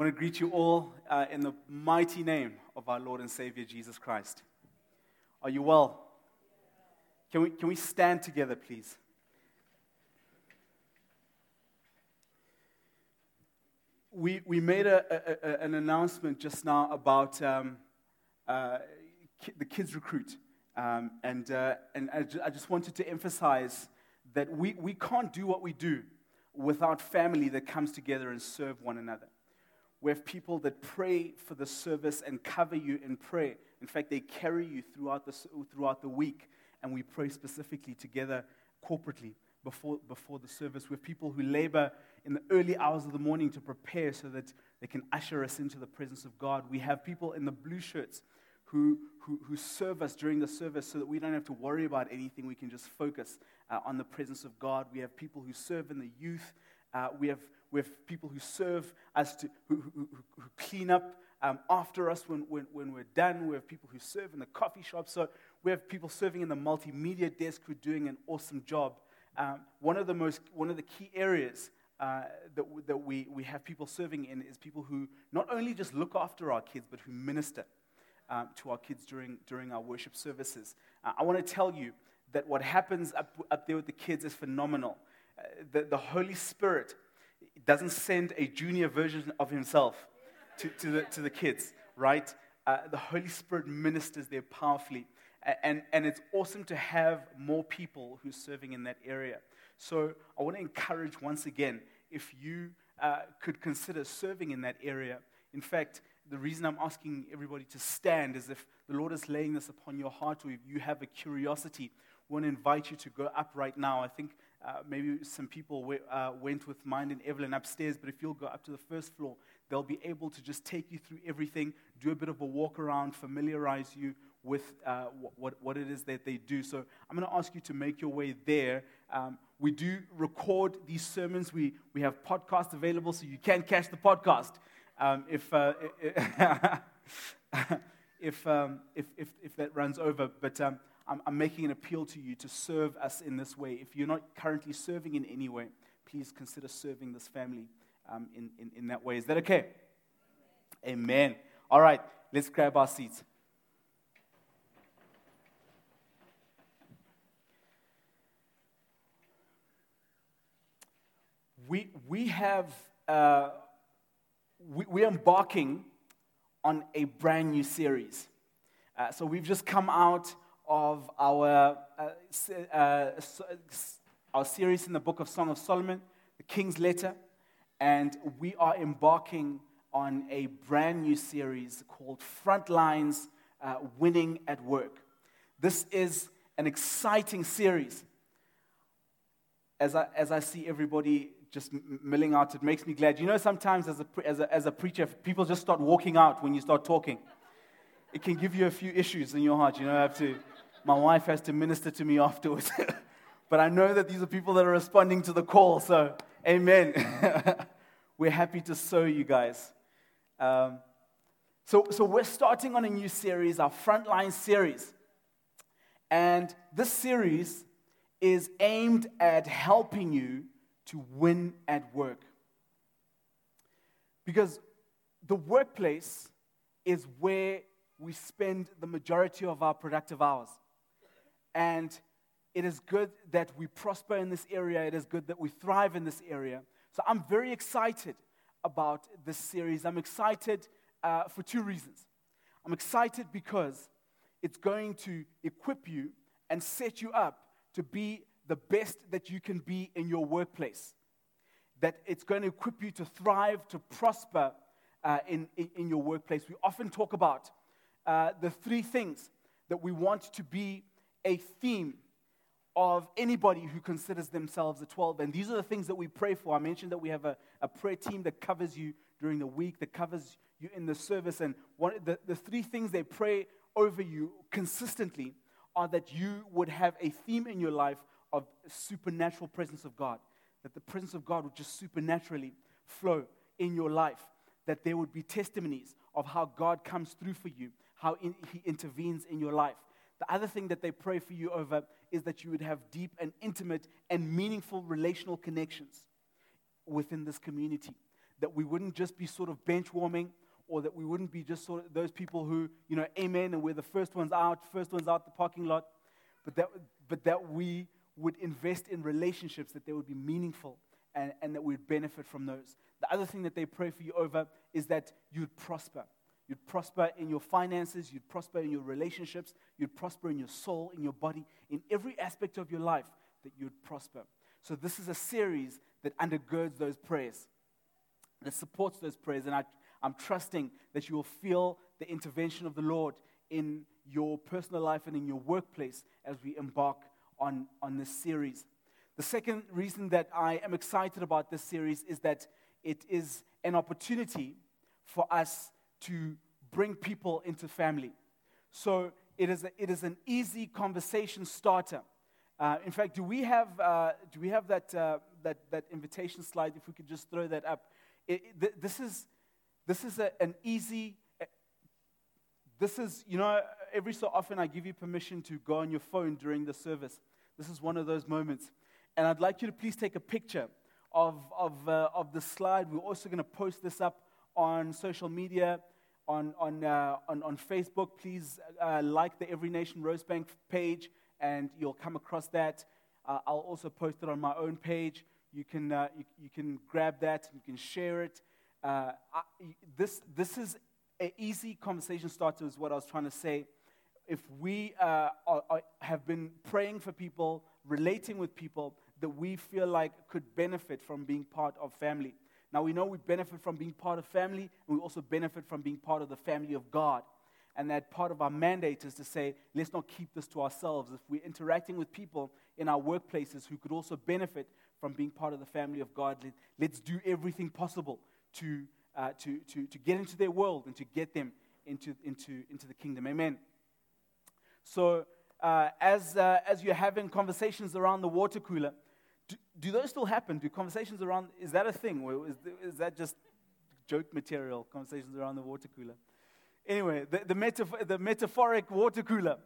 I want to greet you all uh, in the mighty name of our Lord and Savior Jesus Christ. Are you well? Can we, can we stand together, please? We, we made a, a, a an announcement just now about um, uh, ki- the kids recruit. Um, and uh, and I, ju- I just wanted to emphasize that we, we can't do what we do without family that comes together and serve one another. We have people that pray for the service and cover you in prayer. In fact, they carry you throughout the, throughout the week, and we pray specifically together corporately before, before the service. We have people who labor in the early hours of the morning to prepare so that they can usher us into the presence of God. We have people in the blue shirts who, who, who serve us during the service so that we don't have to worry about anything. We can just focus uh, on the presence of God. We have people who serve in the youth. Uh, we, have, we have people who serve us to, who, who, who clean up um, after us when, when, when we're done. We have people who serve in the coffee shop. So we have people serving in the multimedia desk who are doing an awesome job. Um, one, of the most, one of the key areas uh, that, that we, we have people serving in is people who not only just look after our kids, but who minister um, to our kids during, during our worship services. Uh, I want to tell you that what happens up, up there with the kids is phenomenal. Uh, the, the Holy Spirit doesn't send a junior version of himself to, to, the, to the kids, right? Uh, the Holy Spirit ministers there powerfully. And, and it's awesome to have more people who's serving in that area. So I want to encourage once again if you uh, could consider serving in that area. In fact, the reason I'm asking everybody to stand is if the Lord is laying this upon your heart or if you have a curiosity, we want to invite you to go up right now. I think uh, maybe some people w- uh, went with Mind and Evelyn upstairs, but if you'll go up to the first floor, they'll be able to just take you through everything, do a bit of a walk around, familiarize you with uh, what, what it is that they do. So I'm going to ask you to make your way there. Um, we do record these sermons. We, we have podcasts available, so you can catch the podcast um, if, uh, if, um, if, if, if, that runs over. But um, I'm, I'm making an appeal to you to serve us in this way. If you're not currently serving in any way, please consider serving this family um, in, in, in that way. Is that okay? Amen. All right, let's grab our seats. We, we have, uh, we, we're embarking on a brand new series. Uh, so we've just come out of our, uh, uh, our series in the book of Song of Solomon, the King's Letter, and we are embarking on a brand new series called Frontlines uh, Winning at Work. This is an exciting series. As I, as I see everybody just milling out, it makes me glad. You know, sometimes as a, as a, as a preacher, people just start walking out when you start talking. It can give you a few issues in your heart. You know, I have to, my wife has to minister to me afterwards. but I know that these are people that are responding to the call, so amen. we're happy to sow you guys. Um, so, so we're starting on a new series, our Frontline series. And this series is aimed at helping you to win at work. Because the workplace is where we spend the majority of our productive hours. And it is good that we prosper in this area, it is good that we thrive in this area. So I'm very excited about this series. I'm excited uh, for two reasons. I'm excited because it's going to equip you and set you up to be the best that you can be in your workplace. That it's going to equip you to thrive, to prosper uh, in, in, in, your workplace. We often talk about uh, the three things that we want to be a theme of anybody who considers themselves a 12. And these are the things that we pray for. I mentioned that we have a, a prayer team that covers you during the week, that covers you in the service. And one, the, the three things they pray over you consistently are that you would have a theme in your life of supernatural presence of God, that the presence of God would just supernaturally flow in your life, that there would be testimonies of how God comes through for you, how in, He intervenes in your life. The other thing that they pray for you over is that you would have deep and intimate and meaningful relational connections within this community. that we wouldn't just be sort of bench warming or that we wouldn't be just sort of those people who, you know, amen, and we're the first ones out, first ones out the parking lot, but that, but that we would invest in relationships that they would be meaningful and, and that we'd benefit from those. The other thing that they pray for you over is that you'd prosper. You'd prosper in your finances, you'd prosper in your relationships, you'd prosper in your soul, in your body, in every aspect of your life that you'd prosper. So, this is a series that undergirds those prayers, that supports those prayers. And I, I'm trusting that you will feel the intervention of the Lord in your personal life and in your workplace as we embark on, on this series. The second reason that I am excited about this series is that it is an opportunity for us to bring people into family. So it is, a, it is an easy conversation starter. Uh, in fact, do we have, uh, do we have that, uh, that, that invitation slide? If we could just throw that up. It, it, this is, this is a, an easy, this is, you know, every so often I give you permission to go on your phone during the service. This is one of those moments. And I'd like you to please take a picture of, of, uh, of the slide. We're also going to post this up on social media, on, on, uh, on, on, Facebook. Please uh, like the Every Nation Rosebank page, and you'll come across that. Uh, I'll also post it on my own page. You can, uh, you, you, can grab that, you can share it. Uh, I, this, this is an easy conversation starter, is what I was trying to say. If we are, are, have been praying for people, relating with people, that we feel like could benefit from being part of family. Now, we know we benefit from being part of family, and we also benefit from being part of the family of God. And that part of our mandate is to say, let's not keep this to ourselves. If we're interacting with people in our workplaces who could also benefit from being part of the family of God, let, us do everything possible to, uh, to, to, to get into their world and to get them into, into, into the kingdom. Amen. So, uh, as, uh, as you're having conversations around the water cooler, do, do, those still happen? Do conversations around, is that a thing? Or is, is that just joke material, conversations around the water cooler? Anyway, the, the, metaf- the metaphoric water cooler.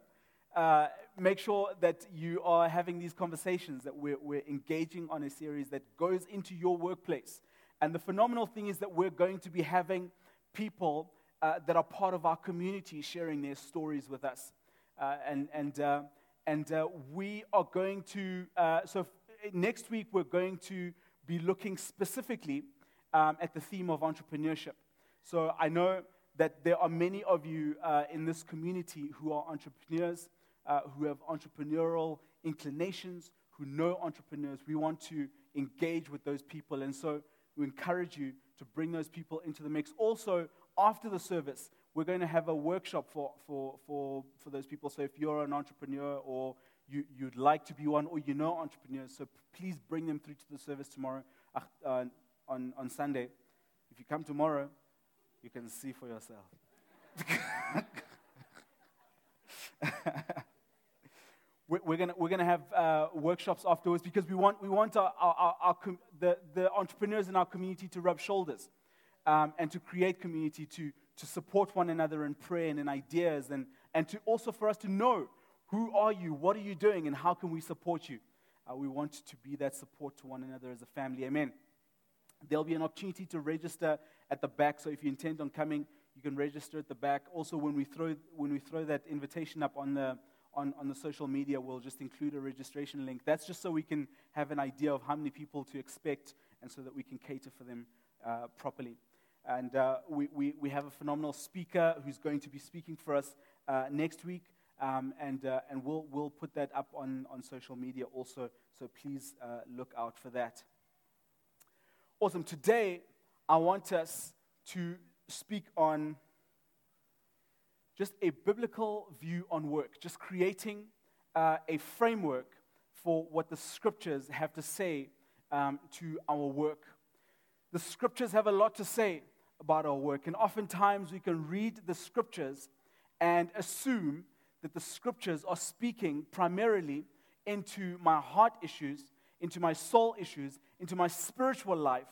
Uh, make sure that you are having these conversations, that we're, we're engaging on a series that goes into your workplace. And the phenomenal thing is that we're going to be having people uh, that are part of our community sharing their stories with us. Uh, and and, uh, and uh, we are going to, uh, so next week, we're going to be looking specifically um, at the theme of entrepreneurship. So I know that there are many of you uh, in this community who are entrepreneurs, uh, who have entrepreneurial inclinations, who know entrepreneurs. We want to engage with those people. And so we encourage you to bring those people into the mix. Also, after the service, we're going to have a workshop for, for, for, for those people. So if you're an entrepreneur or you, you'd like to be one or you know entrepreneurs, so please bring them through to the service tomorrow uh, on, on Sunday. If you come tomorrow, you can see for yourself. we're going we're gonna have uh, workshops afterwards because we want, we want our, our, our, our com- the, the entrepreneurs in our community to rub shoulders um, and to create community, to, to support one another in prayer and in ideas, and, and to also for us to know who are you? What are you doing? And how can we support you? Uh, we want to be that support to one another as a family. Amen. There'll be an opportunity to register at the back. So if you intend on coming, you can register at the back. Also, when we throw, when we throw that invitation up on the, on, on the social media, we'll just include a registration link. That's just so we can have an idea of how many people to expect and so that we can cater for them uh, properly. And uh, we, we, we have a phenomenal speaker who's going to be speaking for us uh, next week. Um, and uh, and we'll, we'll put that up on, on social media also, so please uh, look out for that. Awesome. Today, I want us to speak on just a biblical view on work, just creating uh, a framework for what the scriptures have to say um, to our work. The scriptures have a lot to say about our work, and oftentimes we can read the scriptures and assume that the scriptures are speaking primarily into my heart issues, into my soul issues, into my spiritual life,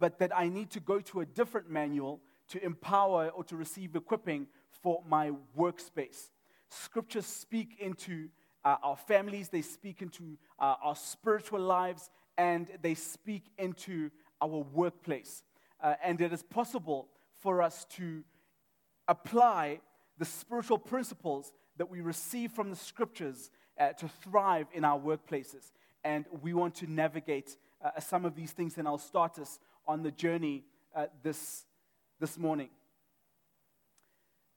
but that I need to go to a different manual to empower or to receive equipping for my workspace. Scriptures speak into uh, our families, they speak into uh, our spiritual lives, and they speak into our workplace. uh, and it is possible for us to apply the spiritual principles that we receive from the scriptures uh, to thrive in our workplaces. And we want to navigate uh, some of these things, and I'll start us on the journey uh, this, this morning.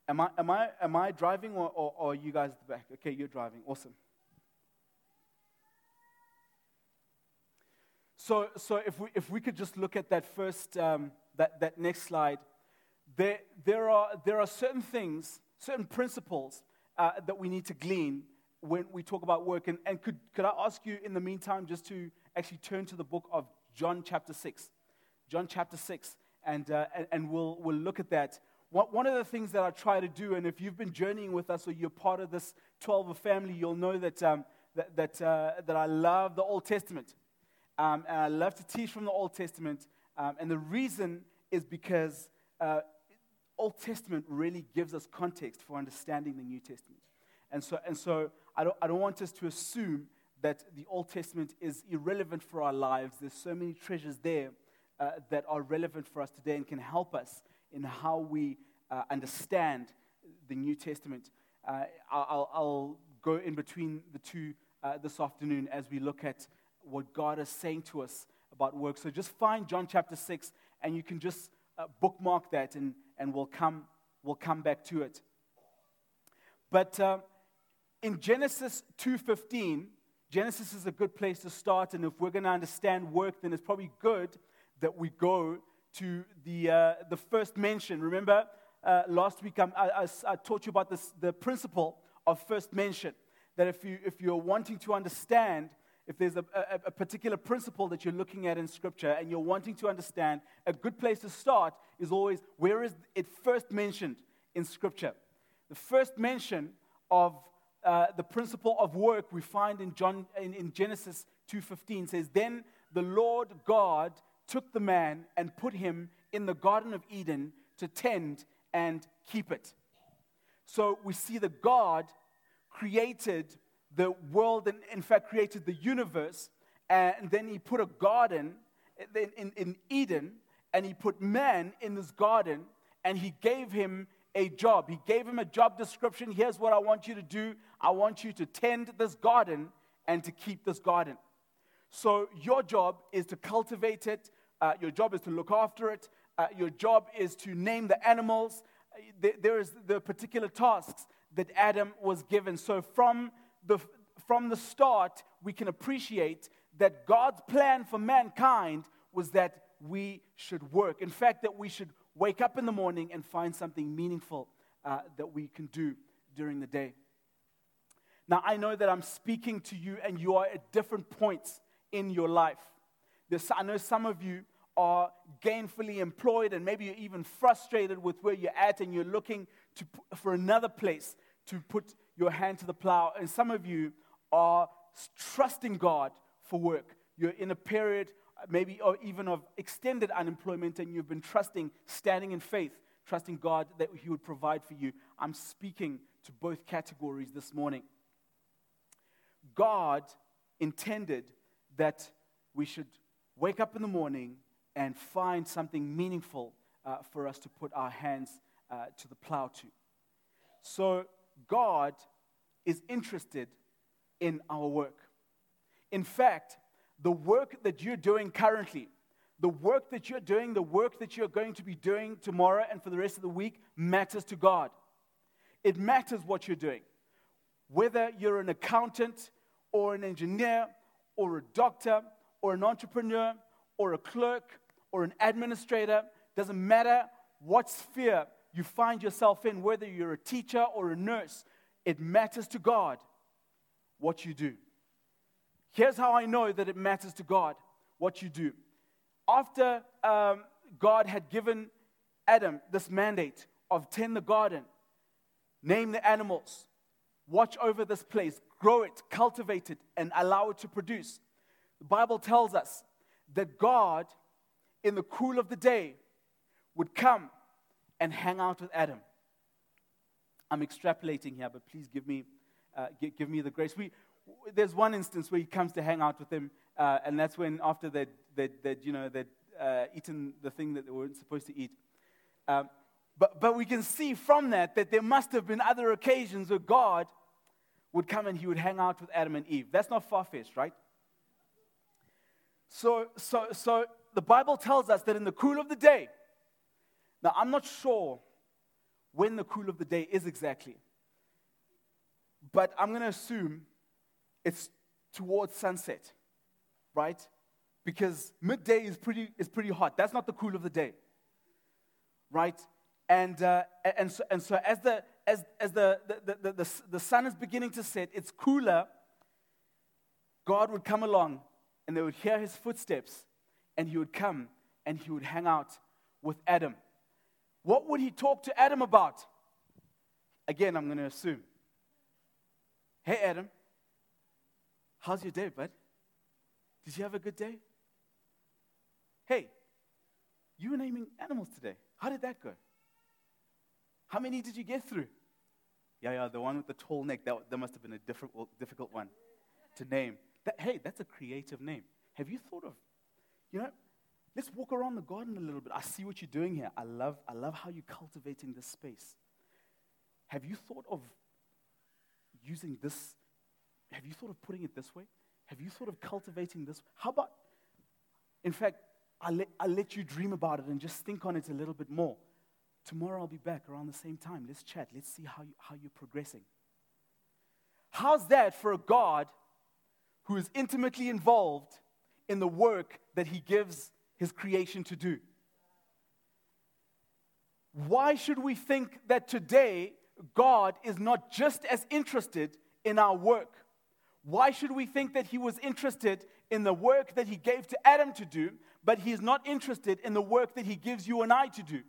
Am I, am I, am I driving or, or, or are you guys at the back? Okay, you're driving. Awesome. So, so if, we, if we could just look at that first, um, that, that next slide, there, there, are, there are certain things, certain principles uh, that we need to glean when we talk about work. And, and could, could I ask you in the meantime just to actually turn to the book of John chapter 6? John chapter 6, and, uh, and, and, we'll, we'll look at that. One of the things that I try to do, and if you've been journeying with us or you're part of this 12 of family, you'll know that, um, that, that, uh, that I love the Old Testament. Um, and I love to teach from the Old Testament. Um, and the reason is because uh, Old Testament really gives us context for understanding the New Testament. And so, and so I, don't, I don't want us to assume that the Old Testament is irrelevant for our lives. There's so many treasures there uh, that are relevant for us today and can help us in how we uh, understand the New Testament. Uh, I'll, I'll, go in between the two uh, this afternoon as we look at what God is saying to us about work. So just find John chapter 6 and you can just uh, bookmark that and, and we'll, come, we'll come back to it. But uh, in Genesis 2.15, Genesis is a good place to start. And if we're going to understand work, then it's probably good that we go to the, uh, the first mention. Remember, uh, last week I, I, I, taught you about this, the principle of first mention. That if, you, if you're wanting to understand if there's a, a, a, particular principle that you're looking at in Scripture and you're wanting to understand, a good place to start is always where is it first mentioned in Scripture? The first mention of uh, the principle of work we find in, John, in, in Genesis 2.15 says, Then the Lord God took the man and put him in the Garden of Eden to tend and keep it. So we see that God created the world and, in fact, created the universe. And then he put a garden in, in, Eden, and he put man in this garden, and he gave him a job. He gave him a job description. Here's what I want you to do I want you to tend this garden and to keep this garden. So, your job is to cultivate it, uh, your job is to look after it, uh, your job is to name the animals. There, there is the particular tasks that Adam was given. So, from the, from the start, we can appreciate that God's plan for mankind was that we should work. In fact, that we should wake up in the morning and find something meaningful uh, that we can do during the day. Now, I know that I'm speaking to you and you are at different points in your life. There's, I know some of you are gainfully employed and maybe you're even frustrated with where you're at and you're looking to, for another place to put your hand to the plow. And some of you are trusting God for work. You're in a period, maybe or even of extended unemployment, and you've been trusting, standing in faith, trusting God that He would provide for you. I'm speaking to both categories this morning. God intended that we should wake up in the morning and find something meaningful uh, for us to put our hands uh, to the plow to. So God is interested in our work. In fact, the work that you're doing currently, the work that you're doing, the work that you're going to be doing tomorrow and for the rest of the week matters to God. It matters what you're doing. Whether you're an accountant or an engineer or a doctor or an entrepreneur or a clerk or an administrator, doesn't matter what sphere you find yourself in, whether you're a teacher or a nurse, it matters to God what you do. Here's how I know that it matters to God what you do. After um, God had given Adam this mandate of tend the garden, name the animals, watch over this place, grow it, cultivate it, and allow it to produce. The Bible tells us that God, in the cool of the day, would come and hang out with Adam. I'm extrapolating here, but please give me, uh, give, me the grace. We, there's one instance where he comes to hang out with him, uh, and that's when after that, that, that you know, that uh, eaten the thing that they weren't supposed to eat. Um, but, but we can see from that that there must have been other occasions where God would come and he would hang out with Adam and Eve. That's not far fetched, right? So, so, so the Bible tells us that in the cool of the day, now I'm not sure when the cool of the day is exactly, but I'm going to assume it's towards sunset, right? Because midday is pretty, is pretty hot. That's not the cool of the day, right? And, uh, and, so, and so as, the, as, as the, the, the, the, the sun is beginning to set, it's cooler. God would come along and they would hear his footsteps and he would come and he would hang out with Adam. What would he talk to Adam about? Again, I'm going to assume. Hey, Adam, how's your day, bud? Did you have a good day? Hey, you were naming animals today. How did that go? How many did you get through? Yeah, yeah, the one with the tall neck, that, that must have been a difficult, difficult one to name. That, hey, that's a creative name. Have you thought of, you know, let's walk around the garden a little bit. I see what you're doing here. I love, I love how you're cultivating this space. Have you thought of using this? Have you thought of putting it this way? Have you thought of cultivating this? How about, in fact, I'll let, I'll let you dream about it and just think on it a little bit more. Tomorrow I'll be back around the same time. Let's chat. Let's see how, you, how you're progressing. How's that for a God who is intimately involved in the work that he gives his creation to do? Why should we think that today God is not just as interested in our work? Why should we think that he was interested in the work that he gave to Adam to do, but he is not interested in the work that he gives you and I to do?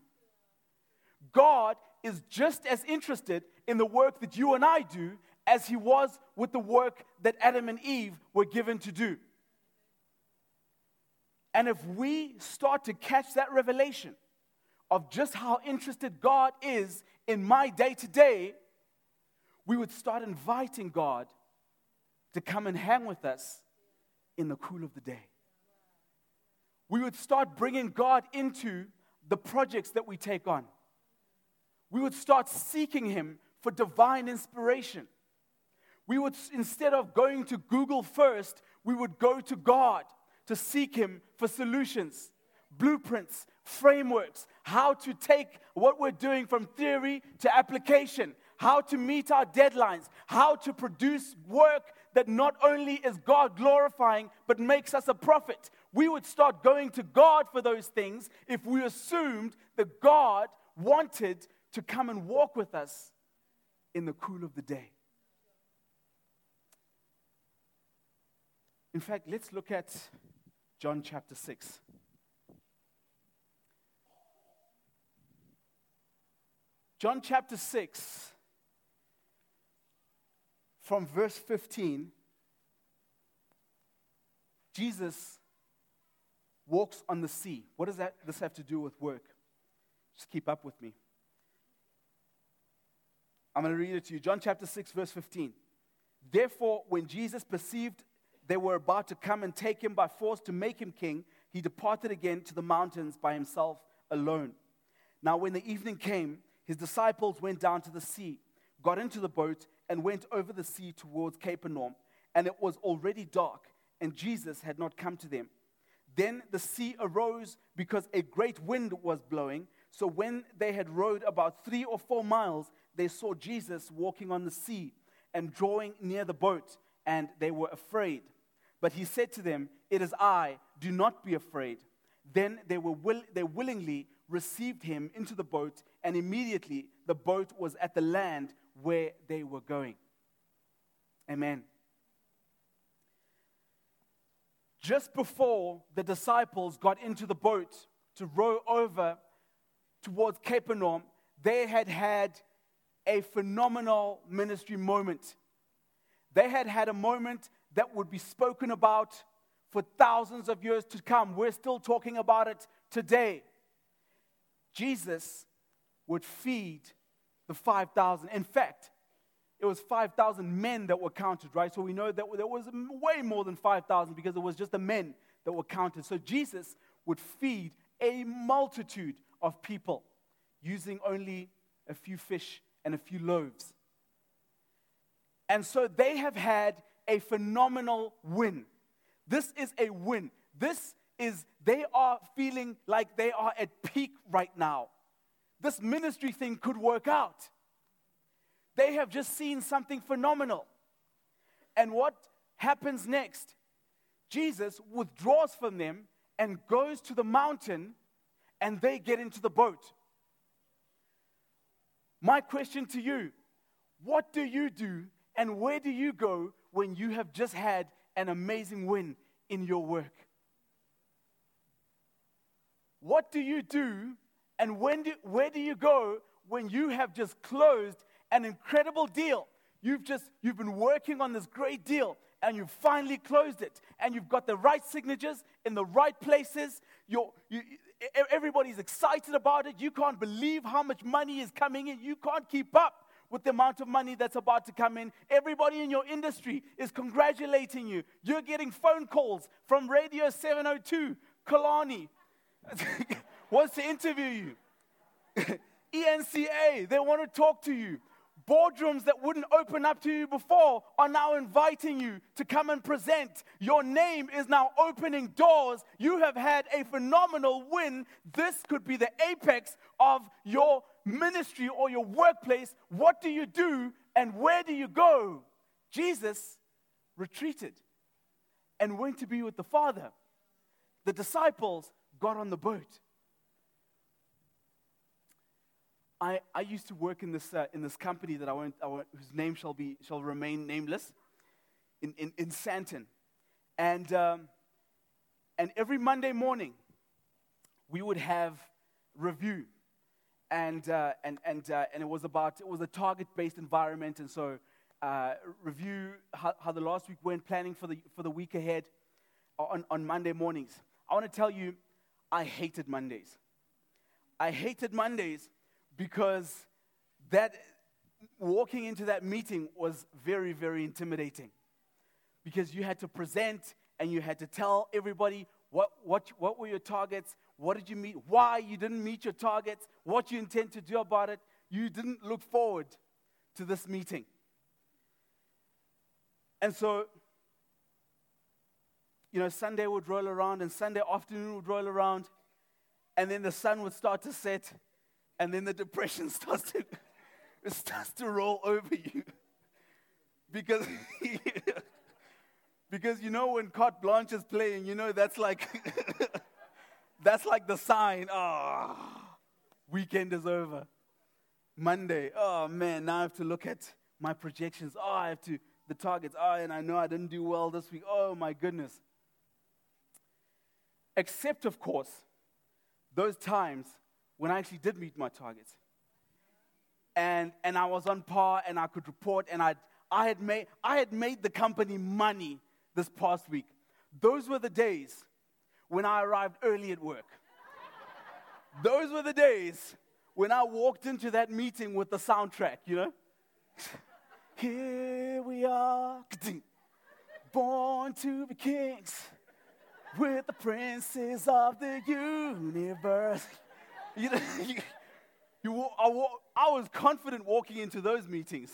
God is just as interested in the work that you and I do as he was with the work that Adam and Eve were given to do. And if we start to catch that revelation of just how interested God is in my day to day, we would start inviting God to come and hang with us in the cool of the day. We would start bringing God into the projects that we take on we would start seeking Him for divine inspiration. We would, instead of going to Google first, we would go to God to seek Him for solutions, blueprints, frameworks, how to take what we're doing from theory to application, how to meet our deadlines, how to produce work that not only is God glorifying, but makes us a profit. We would start going to God for those things if we assumed that God wanted to come and walk with us in the cool of the day. In fact, let's look at John chapter 6. John chapter 6, from verse 15, Jesus walks on the sea. What does that, this have to do with work? Just keep up with me. I'm going to read it to you. John chapter 6, verse 15. Therefore, when Jesus perceived they were about to come and take him by force to make him king, he departed again to the mountains by himself alone. Now, when the evening came, his disciples went down to the sea, got into the boat, and went over the sea towards Capernaum. And it was already dark, and Jesus had not come to them. Then the sea arose because a great wind was blowing. So when they had rowed about three or four miles, they saw Jesus walking on the sea and drawing near the boat, and they were afraid. But he said to them, It is I, do not be afraid. Then they, were will, they willingly received him into the boat, and immediately the boat was at the land where they were going. Amen. Just before the disciples got into the boat to row over towards Capernaum, they had had a phenomenal ministry moment. They had had a moment that would be spoken about for thousands of years to come. We're still talking about it today. Jesus would feed the 5,000. In fact, it was 5,000 men that were counted, right? So we know that there was way more than 5,000 because it was just the men that were counted. So Jesus would feed a multitude of people using only a few fish and a few loaves. And so they have had a phenomenal win. This is a win. This is, they are feeling like they are at peak right now. This ministry thing could work out. They have just seen something phenomenal. And what happens next? Jesus withdraws from them and goes to the mountain, and they get into the boat. My question to you what do you do and where do you go when you have just had an amazing win in your work? What do you do and when do, where do you go when you have just closed an incredible deal? You've just you've been working on this great deal and you've finally closed it and you've got the right signatures in the right places. You're, you, everybody's excited about it. You can't believe how much money is coming in. You can't keep up with the amount of money that's about to come in. Everybody in your industry is congratulating you. You're getting phone calls from Radio 702, Kalani wants to interview you. ENCA, they want to talk to you. Boardrooms that wouldn't open up to you before are now inviting you to come and present. Your name is now opening doors. You have had a phenomenal win. This could be the apex of your ministry or your workplace. What do you do and where do you go? Jesus retreated and went to be with the Father. The disciples got on the boat. I, I used to work in this, uh, in this company that I won't, I won't, whose name shall, be, shall remain nameless in, in, in Sandton. And, um, and every Monday morning, we would have review. And, uh, and, and, uh, and it was about, it was a target-based environment. And so uh, review how, how the last week went, planning for the, for the week ahead on, on Monday mornings. I want to tell you, I hated Mondays. I hated Mondays because that walking into that meeting was very, very intimidating. Because you had to present and you had to tell everybody what, what, what were your targets, what did you meet, why you didn't meet your targets, what you intend to do about it. You didn't look forward to this meeting. And so, you know, Sunday would roll around and Sunday afternoon would roll around, and then the sun would start to set, and then the depression starts to starts to roll over you because because you know when carte blanche is playing you know that's like that's like the sign oh weekend is over. Monday oh man now i have to look at my projections. Oh i have to the targets. Oh and i know i didn't do well this week. Oh my goodness. Except of course those times when I actually did meet my targets. And, and I was on par and I could report and I'd, I, had made, I had made the company money this past week. Those were the days when I arrived early at work. Those were the days when I walked into that meeting with the soundtrack, you know? Here we are, born to be kings, with the princes of the universe. You know, you, you, I, I was confident walking into those meetings.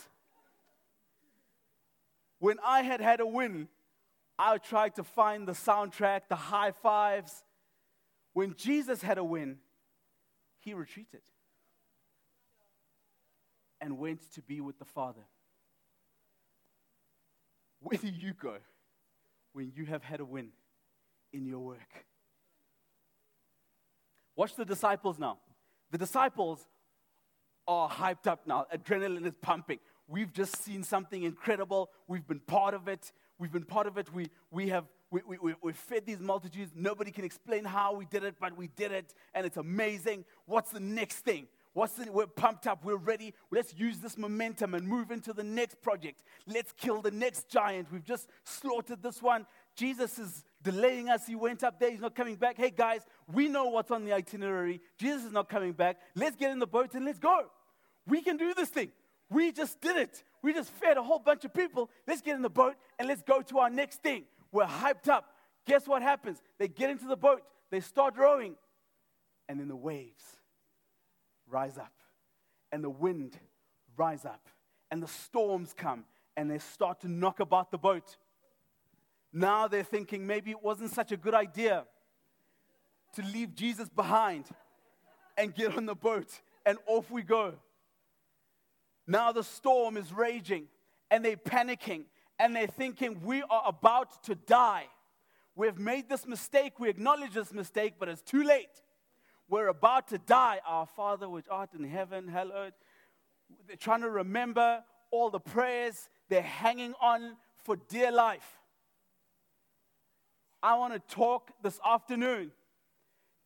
When I had had a win, I tried to find the soundtrack, the high fives. When Jesus had a win, he retreated and went to be with the Father. Where do you go when you have had a win in your work? Watch the disciples now. The disciples are hyped up now. Adrenaline is pumping. We've just seen something incredible. We've been part of it. We've been part of it. We, we have we, we, we fed these multitudes. Nobody can explain how we did it, but we did it, and it's amazing. What's the next thing? What's the, we're pumped up. We're ready. Let's use this momentum and move into the next project. Let's kill the next giant. We've just slaughtered this one. Jesus is delaying us. He went up there. He's not coming back. Hey, guys, we know what's on the itinerary. Jesus is not coming back. Let's get in the boat and let's go. We can do this thing. We just did it. We just fed a whole bunch of people. Let's get in the boat and let's go to our next thing. We're hyped up. Guess what happens? They get into the boat. they start rowing, and then the waves rise up, and the wind rise up, and the storms come, and they start to knock about the boat. Now they're thinking maybe it wasn't such a good idea to leave Jesus behind and get on the boat, and off we go. Now the storm is raging, and they're panicking, and they're thinking, We are about to die. We've made this mistake, we acknowledge this mistake, but it's too late. We're about to die. Our Father, which art in heaven, hallowed. They're trying to remember all the prayers, they're hanging on for dear life. I want to talk this afternoon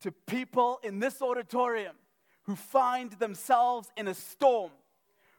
to people in this auditorium who find themselves in a storm,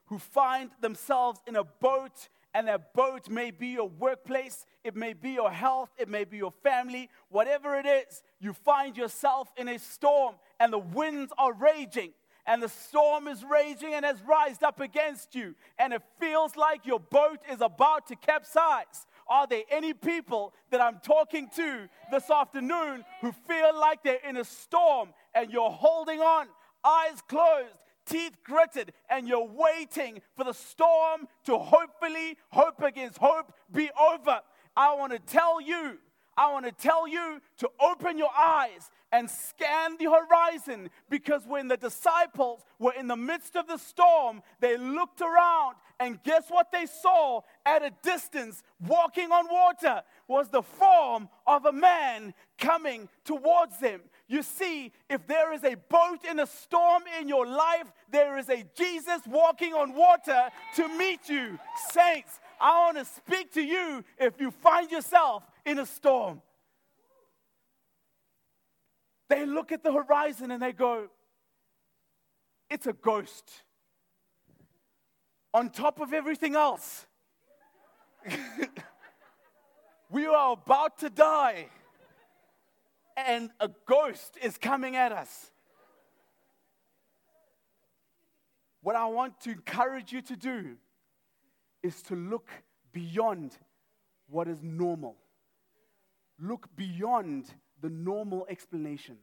who find themselves in a boat, and that boat may be your workplace, it may be your health, it may be your family, whatever it is, you find yourself in a storm and the winds are raging and the storm is raging and has rised up against you, and it feels like your boat is about to capsize. Are there any people that I'm talking to this afternoon who feel like they're in a storm and you're holding on, eyes closed, teeth gritted, and you're waiting for the storm to hopefully, hope against hope, be over? I want to tell you I want to tell you to open your eyes and scan the horizon because when the disciples were in the midst of the storm, they looked around and guess what they saw at a distance walking on water was the form of a man coming towards them. You see, if there is a boat in a storm in your life, there is a Jesus walking on water to meet you. Saints, I want to speak to you if you find yourself in a storm. They look at the horizon and they go, It's a ghost. On top of everything else, we are about to die, and a ghost is coming at us. What I want to encourage you to do is to look beyond what is normal. Look beyond the normal explanation.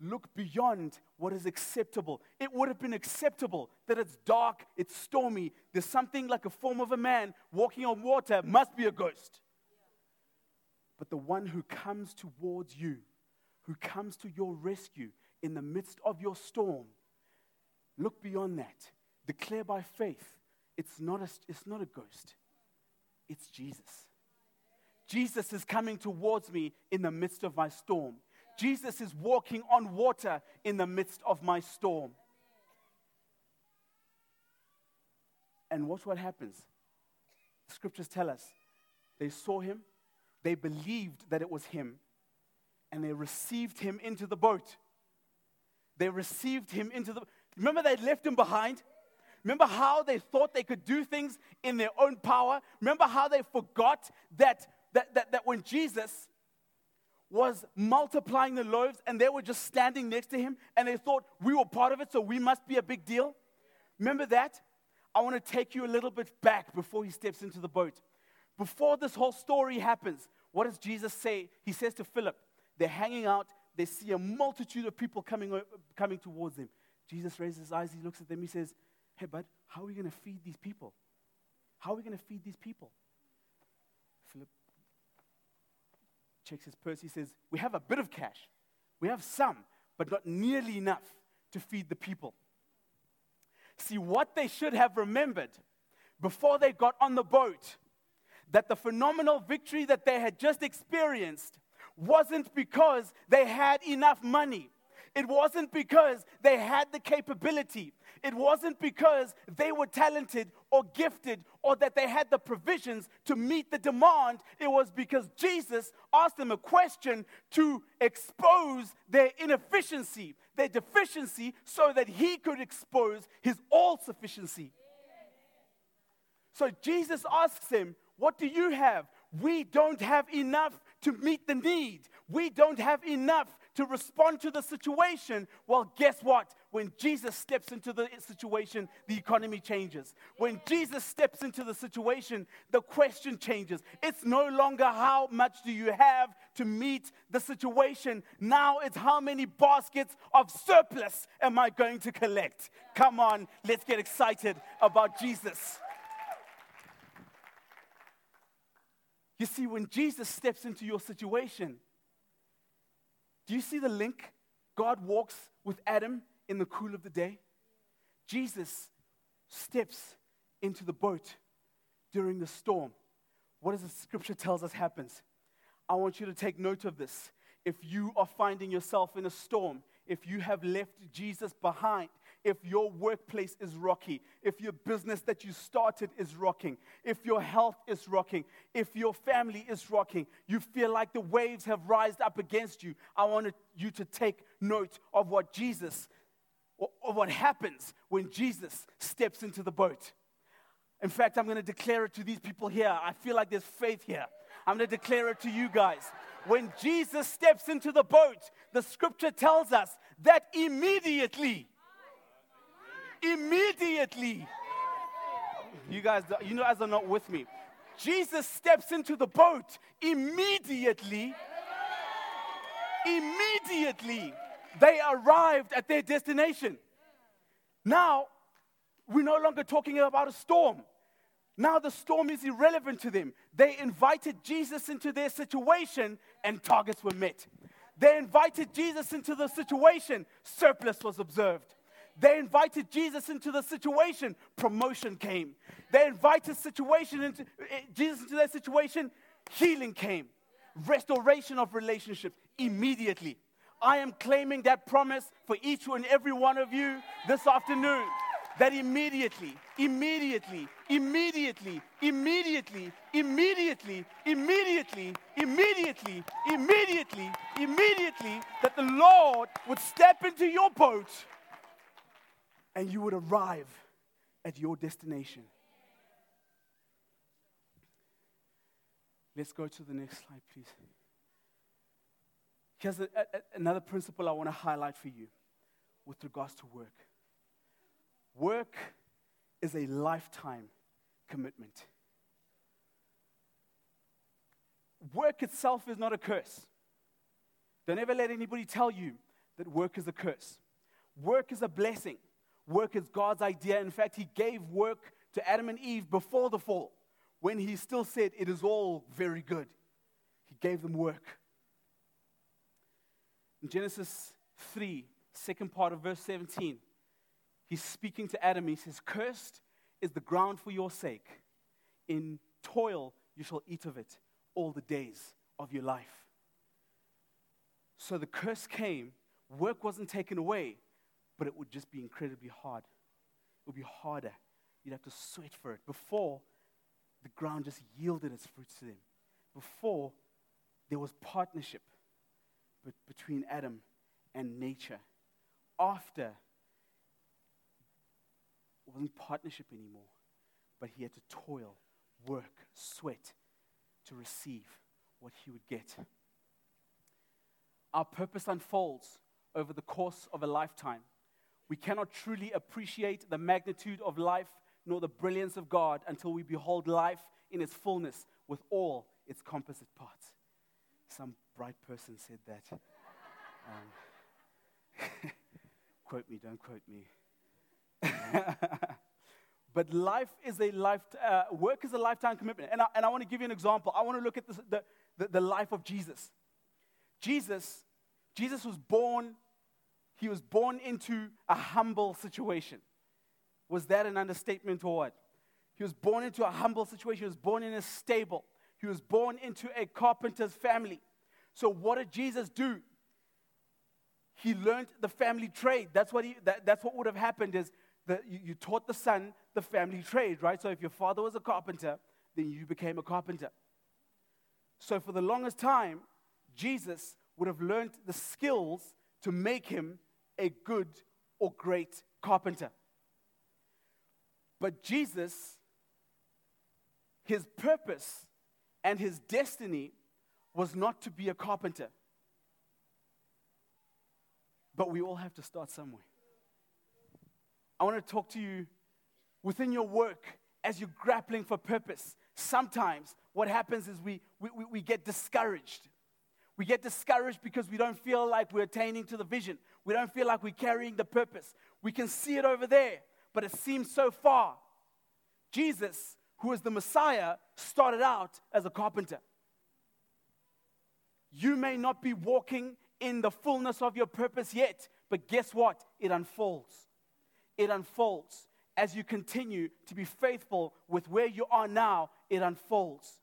Look beyond what is acceptable. It would have been acceptable that it's dark, it's stormy, there's something like a form of a man walking on water, must be a ghost. But the one who comes towards you, who comes to your rescue in the midst of your storm, look beyond that. Declare by faith it's not a, it's not a ghost, it's Jesus. Jesus is coming towards me in the midst of my storm. Jesus is walking on water in the midst of my storm. And watch what happens. The scriptures tell us they saw him, they believed that it was him, and they received him into the boat. They received him into the Remember they left him behind? Remember how they thought they could do things in their own power? Remember how they forgot that that, that, that when Jesus was multiplying the loaves and they were just standing next to him and they thought we were part of it, so we must be a big deal. Remember that? I want to take you a little bit back before he steps into the boat. Before this whole story happens, what does Jesus say? He says to Philip, they're hanging out, they see a multitude of people coming, uh, coming towards them. Jesus raises his eyes, he looks at them, he says, Hey, bud, how are we going to feed these people? How are we going to feed these people? Philip checks his purse. He says, We have a bit of cash. We have some, but not nearly enough to feed the people. See, what they should have remembered before they got on the boat, that the phenomenal victory that they had just experienced wasn't because they had enough money. It wasn't because they had the capability. It wasn't because they were talented or gifted or that they had the provisions to meet the demand. It was because Jesus asked them a question to expose their inefficiency, their deficiency, so that he could expose his all sufficiency. So Jesus asks them, What do you have? We don't have enough to meet the need. We don't have enough to respond to the situation, well, guess what? When Jesus steps into the situation, the economy changes. When Jesus steps into the situation, the question changes. It's no longer how much do you have to meet the situation. Now it's how many baskets of surplus am I going to collect? Come on, let's get excited about Jesus. You see, when Jesus steps into your situation, do you see the link? God walks with Adam in the cool of the day. Jesus steps into the boat during the storm. What does the scripture tells us happens? I want you to take note of this. If you are finding yourself in a storm, if you have left Jesus behind, if your workplace is rocky, if your business that you started is rocking, if your health is rocking, if your family is rocking, you feel like the waves have rised up against you, I want you to take note of what Jesus, of what happens when Jesus steps into the boat. In fact, I'm going to declare it to these people here. I feel like there's faith here. I'm going to declare it to you guys. When Jesus steps into the boat, the scripture tells us that immediately, immediately. You guys, you know, as are not with me. Jesus steps into the boat immediately. Immediately, they arrived at their destination. Now, we're no longer talking about a storm. Now the storm is irrelevant to them. They invited Jesus into their situation and targets were met. They invited Jesus into the situation, surplus was observed. They invited Jesus into the situation, promotion came. They invited situation into, eh, Jesus into that situation, healing came. Restoration of relationships immediately. I am claiming that promise for each and every one of you this afternoon. That immediately, immediately, immediately, immediately, immediately, immediately, immediately, immediately, immediately, that the Lord would step into your boat and you would arrive at your destination. Let's go to the next slide, please. Here's a, a, another principle I want to highlight for you with regards to work. Work is a lifetime commitment. Work itself is not a curse. Don't ever let anybody tell you that work is a curse. Work is a blessing. Work is God's idea. In fact, He gave work to Adam and Eve before the fall when He still said, It is all very good. He gave them work. In Genesis 3, second part of verse 17, He's speaking to Adam. He says, Cursed is the ground for your sake. In toil you shall eat of it all the days of your life. So the curse came, work wasn't taken away, but it would just be incredibly hard. It would be harder. You'd have to sweat for it. Before, the ground just yielded its fruits to them. Before, there was partnership between Adam and nature. After, it wasn't partnership anymore, but he had to toil, work, sweat to receive what he would get. Our purpose unfolds over the course of a lifetime. We cannot truly appreciate the magnitude of life nor the brilliance of God until we behold life in its fullness with all its composite parts. Some bright person said that. Um, quote me, don't quote me. but life is a life, uh, work is a lifetime commitment. And I, and I want to give you an example. I want to look at this, the, the, the life of Jesus. Jesus, Jesus was born he was born into a humble situation. Was that an understatement or what? He was born into a humble situation. He was born in a stable. He was born into a carpenter's family. So, what did Jesus do? He learned the family trade. That's what, he, that, that's what would have happened is that you, you taught the son the family trade, right? So, if your father was a carpenter, then you became a carpenter. So, for the longest time, Jesus would have learned the skills to make him a good or great carpenter. But Jesus, his purpose and his destiny was not to be a carpenter. But we all have to start somewhere. I want to talk to you within your work as you're grappling for purpose. Sometimes what happens is we, we, we get discouraged. We get discouraged because we don't feel like we're attaining to the vision. We don't feel like we're carrying the purpose. We can see it over there, but it seems so far. Jesus, who is the Messiah, started out as a carpenter. You may not be walking in the fullness of your purpose yet, but guess what? It unfolds. It unfolds. As you continue to be faithful with where you are now, it unfolds.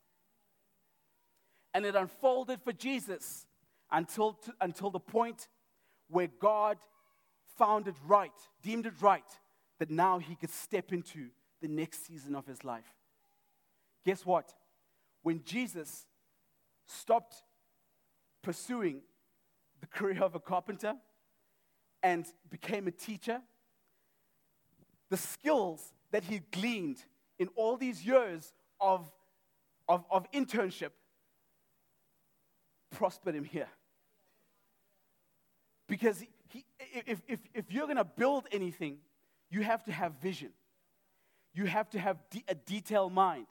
And it unfolded for Jesus until, to, until the point where God found it right, deemed it right, that now he could step into the next season of his life. Guess what? When Jesus stopped pursuing the career of a carpenter and became a teacher, the skills that he gleaned in all these years of, of, of internship prospered him here. Because he, if, if, if you're going to build anything, you have to have vision. You have to have de- a detailed mind.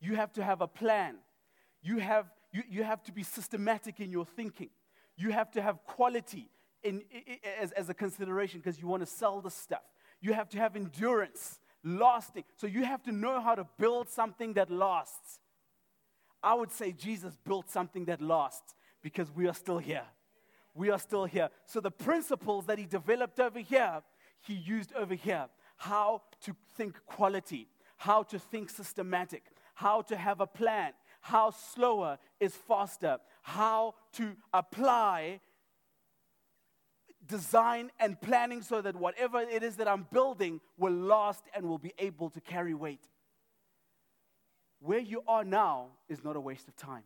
You have to have a plan. You have, you, you have to be systematic in your thinking. You have to have quality in, in, as, as a consideration because you want to sell the stuff. You have to have endurance, lasting. So you have to know how to build something that lasts. I would say Jesus built something that lasts because we are still here we are still here. So the principles that he developed over here, he used over here. How to think quality, how to think systematic, how to have a plan, how slower is faster, how to apply design and planning so that whatever it is that I'm building will last and will be able to carry weight. Where you are now is not a waste of time.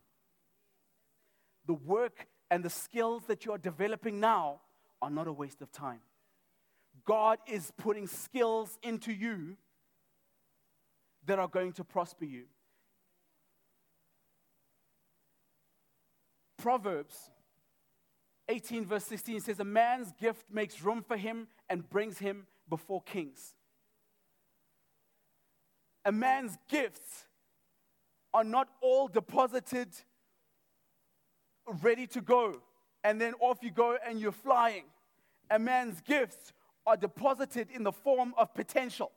The work and the skills that you're developing now are not a waste of time. God is putting skills into you that are going to prosper you. Proverbs 18, verse 16 says, A man's gift makes room for him and brings him before kings. A man's gifts are not all deposited ready to go, and then off you go and you're flying. A man's gifts are deposited in the form of potential,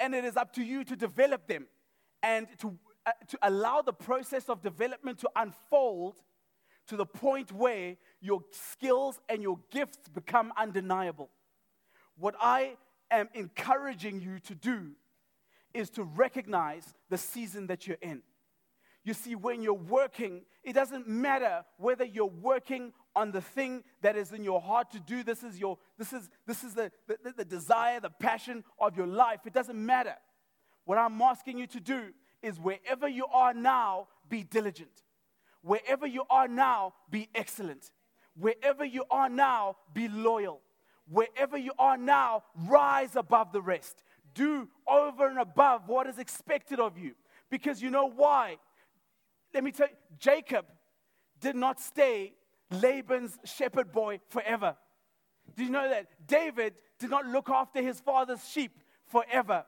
and it is up to you to develop them and to, uh, to allow the process of development to unfold to the point where your skills and your gifts become undeniable. What I am encouraging you to do is to recognize the season that you're in. You see, when you're working, it doesn't matter whether you're working on the thing that is in your heart to do. This is, your, this is, this is the, the, the desire, the passion of your life. It doesn't matter. What I'm asking you to do is wherever you are now, be diligent. Wherever you are now, be excellent. Wherever you are now, be loyal. Wherever you are now, rise above the rest. Do over and above what is expected of you. Because you know why? Let me tell you, Jacob did not stay Laban's shepherd boy forever. Did you know that? David did not look after his father's sheep forever.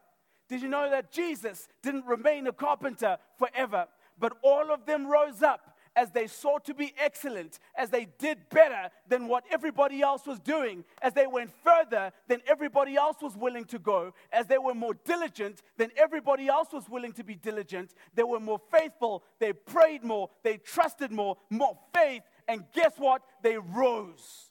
Did you know that Jesus didn't remain a carpenter forever? But all of them rose up as they sought to be excellent, as they did better than what everybody else was doing, as they went further than everybody else was willing to go, as they were more diligent than everybody else was willing to be diligent, they were more faithful, they prayed more, they trusted more, more faith, and guess what? They rose.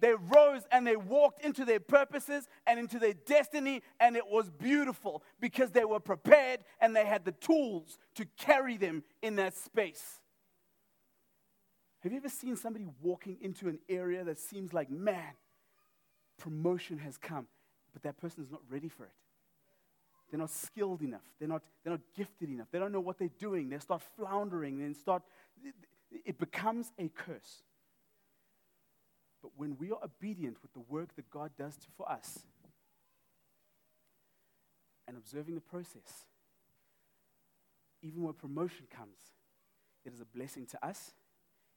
They rose and they walked into their purposes and into their destiny, and it was beautiful because they were prepared and they had the tools to carry them in that space. Have you ever seen somebody walking into an area that seems like, man, promotion has come, but that person is not ready for it? They're not skilled enough. They're not, they're not gifted enough. They don't know what they're doing. They start floundering and start, it becomes a curse. But when we are obedient with the work that God does for us and observing the process, even when promotion comes, it is a blessing to us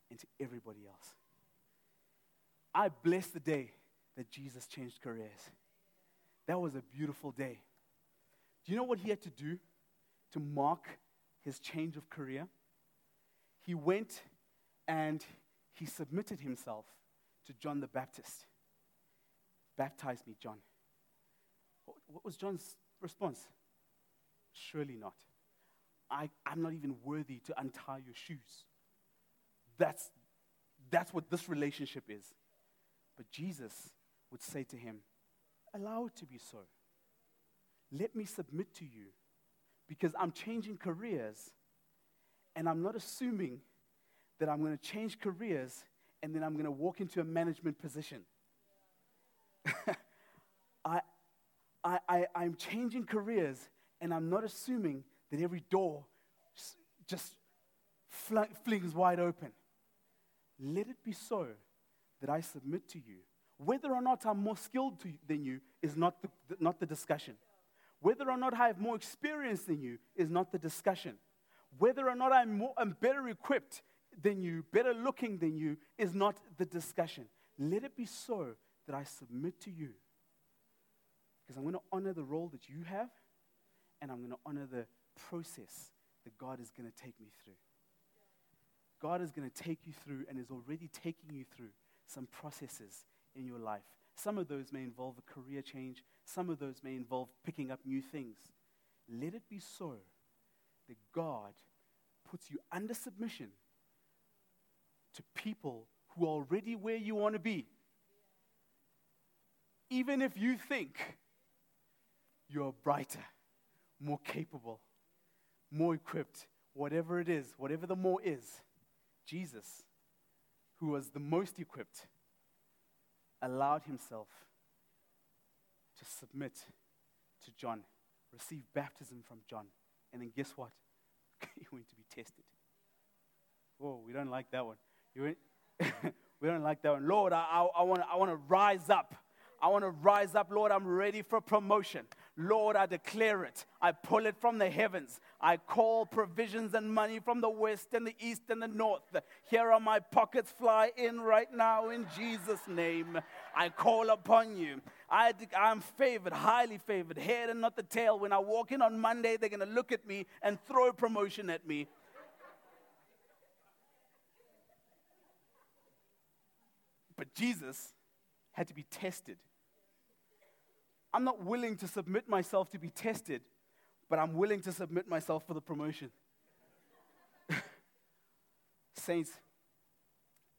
and to everybody else. I bless the day that Jesus changed careers. That was a beautiful day. Do you know what he had to do to mark his change of career? He went and he submitted himself to John the Baptist. Baptize me, John. What was John's response? Surely not. I, I'm not even worthy to untie your shoes. That's, that's what this relationship is. But Jesus would say to him, Allow it to be so. Let me submit to you because I'm changing careers and I'm not assuming that I'm going to change careers and then I'm going to walk into a management position. I, I, I, I'm changing careers and I'm not assuming that every door just fl- flings wide open. Let it be so that I submit to you. Whether or not I'm more skilled than you is not the, not the discussion. Whether or not I have more experience than you is not the discussion. Whether or not I'm, more, I'm better equipped than you, better looking than you, is not the discussion. Let it be so that I submit to you. Because I'm going to honor the role that you have, and I'm going to honor the process that God is going to take me through. God is going to take you through and is already taking you through some processes in your life. Some of those may involve a career change, some of those may involve picking up new things. Let it be so that God puts you under submission to people who are already where you want to be. Even if you think you're brighter, more capable, more equipped, whatever it is, whatever the more is, Jesus, who was the most equipped, allowed himself to submit to John, receive baptism from John, and then guess what? he went to be tested. Oh, we don't like that one. We don't like that one. Lord, I, I, I want to rise up. I want to rise up, Lord. I'm ready for promotion. Lord, I declare it. I pull it from the heavens. I call provisions and money from the west and the east and the north. Here are my pockets. Fly in right now in Jesus' name. I call upon you. I, am favored, highly favored, head and not the tail. When I walk in on Monday, they're going to look at me and throw promotion at me. But Jesus had to be tested. I'm not willing to submit myself to be tested, but I'm willing to submit myself for the promotion. Saints,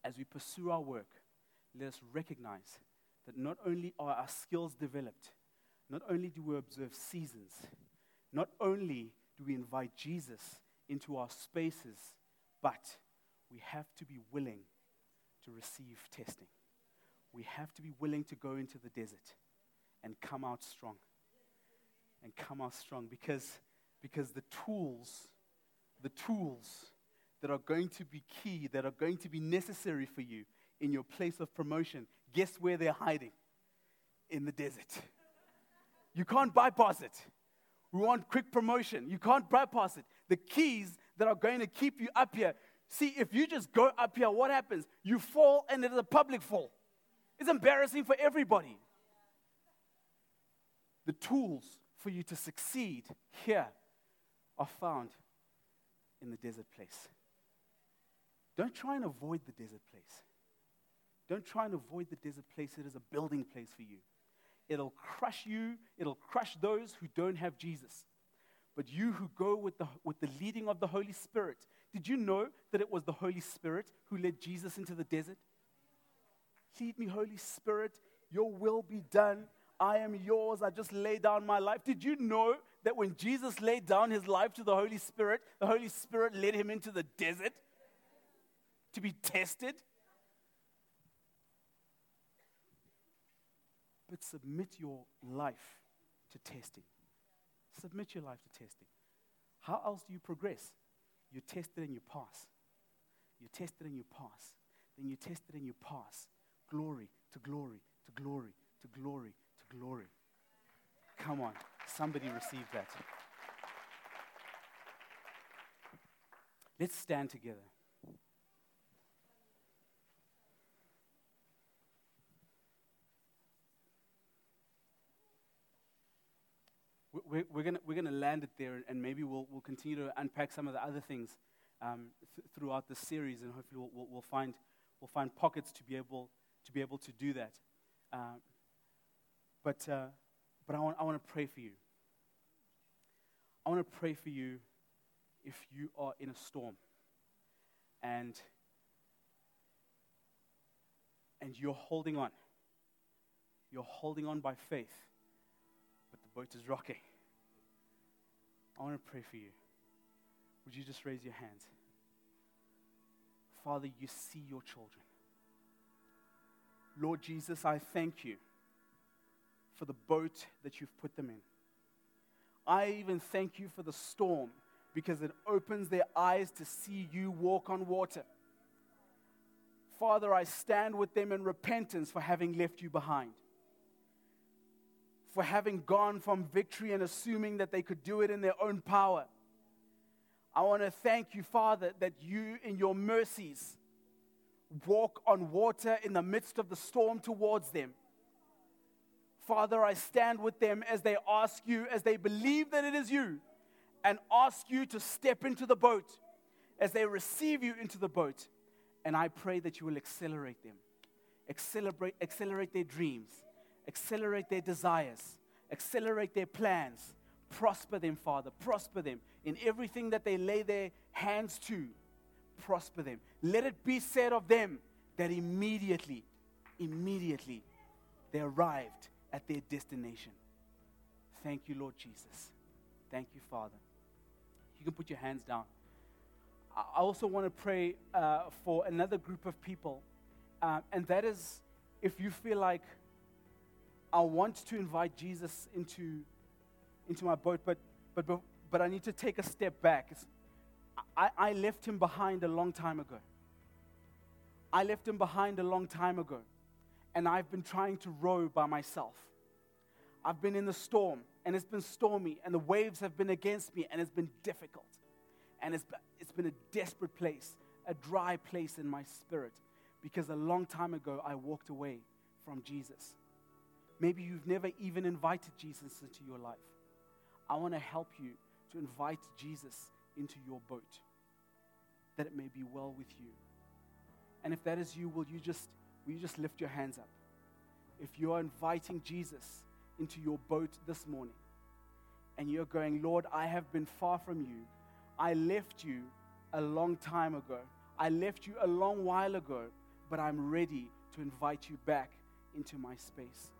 as we pursue our work, let us recognize that not only are our skills developed, not only do we observe seasons, not only do we invite Jesus into our spaces, but we have to be willing to receive testing. We have to be willing to go into the desert and come out strong. And come out strong because, because the tools, the tools that are going to be key, that are going to be necessary for you in your place of promotion, guess where they're hiding? In the desert. You can't bypass it. We want quick promotion. You can't bypass it. The keys that are going to keep you up here. See, if you just go up here, what happens? You fall and it is a public fall. It's embarrassing for everybody the tools for you to succeed here are found in the desert place. Don't try and avoid the desert place. Don't try and avoid the desert place. It is a building place for you. It'll crush you, it'll crush those who don't have Jesus. But you who go with the, with the leading of the Holy Spirit, did you know that it was the Holy Spirit who led Jesus into the desert? Lead me, Holy Spirit, your will be done I am yours. I just lay down my life. Did you know that when Jesus laid down his life to the Holy Spirit, the Holy Spirit led him into the desert to be tested? But submit your life to testing. Submit your life to testing. How else do you progress? You test it and you pass. You test it and you pass. Then you test it and you pass. Glory to glory to glory to glory glory. Come on, somebody receive that. Let's stand together. We're, we're going we're gonna land it there, and maybe we'll, we'll continue to unpack some of the other things um, th- throughout the series, and hopefully we'll, we'll, we'll, find, we'll find pockets to be able to, be able to do that. Uh, but uh, but I want, I want to pray for you. I want to pray for you if you are in a storm and, and you're holding on. You're holding on by faith, but the boat is rocking. I want to pray for you. Would you just raise your hands? Father, you see your children. Lord Jesus, I thank you for the boat that you've put them in. I even thank you for the storm because it opens their eyes to see you walk on water. Father, I stand with them in repentance for having left you behind, for having gone from victory and assuming that they could do it in their own power. I want to thank you, Father, that you, in your mercies, walk on water in the midst of the storm towards them. Father, I stand with them as they ask you, as they believe that it is you, and ask you to step into the boat, as they receive you into the boat. And I pray that you will accelerate them, accelerate, accelerate their dreams, accelerate their desires, accelerate their plans. Prosper them, Father. Prosper them in everything that they lay their hands to. Prosper them. Let it be said of them that immediately, immediately, they arrived at their destination. Thank you, Lord Jesus. Thank you, Father. You can put your hands down. I also want to pray uh, for another group of people, uh, and that is if you feel like I want to invite Jesus into, into my boat, but, but, but, I need to take a step back. I, I left him behind a long time ago. I left him behind a long time ago and I've been trying to row by myself. I've been in the storm, and it's been stormy, and the waves have been against me, and it's been difficult. And it's, it's been a desperate place, a dry place in my spirit, because a long time ago I walked away from Jesus. Maybe you've never even invited Jesus into your life. I want to help you to invite Jesus into your boat, that it may be well with you. And if that is you, will you just will you just lift your hands up? If you are inviting Jesus into your boat this morning and you're going, Lord, I have been far from you. I left you a long time ago. I left you a long while ago, but I'm ready to invite you back into my space.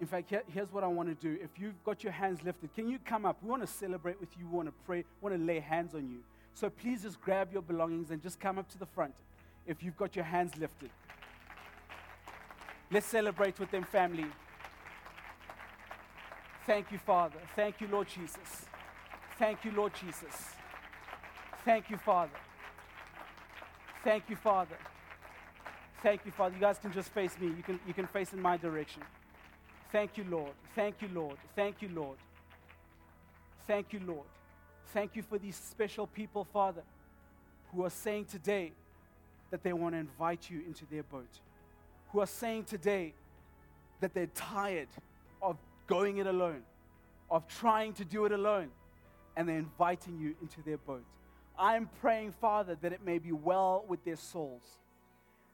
In fact, here's what I want to do. If you've got your hands lifted, can you come up? We want to celebrate with you. We want to pray. We want to lay hands on you. So please just grab your belongings and just come up to the front if you've got your hands lifted. Let's celebrate with them, family. Thank you, Father. Thank you, Lord Jesus. Thank you, Lord Jesus. Thank you, Father. Thank you, Father. Thank you, Father. You guys can just face me. You can, you can face in my direction. Thank you, Lord. Thank you, Lord. Thank you, Lord. Thank you, Lord. Thank you for these special people, Father, who are saying today, that they want to invite you into their boat, who are saying today that they're tired of going it alone, of trying to do it alone, and they're inviting you into their boat. I'm praying, Father, that it may be well with their souls,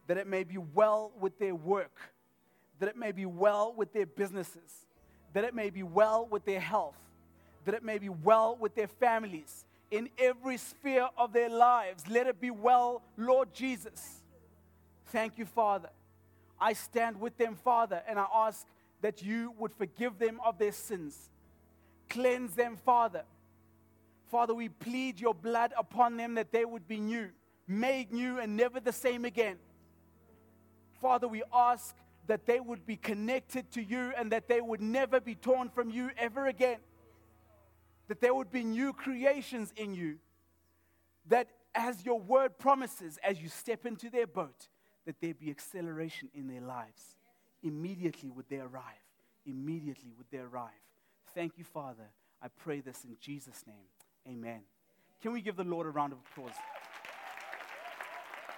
that it may be well with their work, that it may be well with their businesses, that it may be well with their health, that it may be well with their families, in every sphere of their lives. Let it be well, Lord Jesus. Thank you, Father. I stand with them, Father, and I ask that you would forgive them of their sins. Cleanse them, Father. Father, we plead your blood upon them that they would be new, made new, and never the same again. Father, we ask that they would be connected to you and that they would never be torn from you ever again that there would be new creations in you. That as your word promises, as you step into their boat, that there be acceleration in their lives. Immediately would they arrive. Immediately would they arrive. Thank you, Father. I pray this in Jesus' name. Amen. Can we give the Lord a round of applause?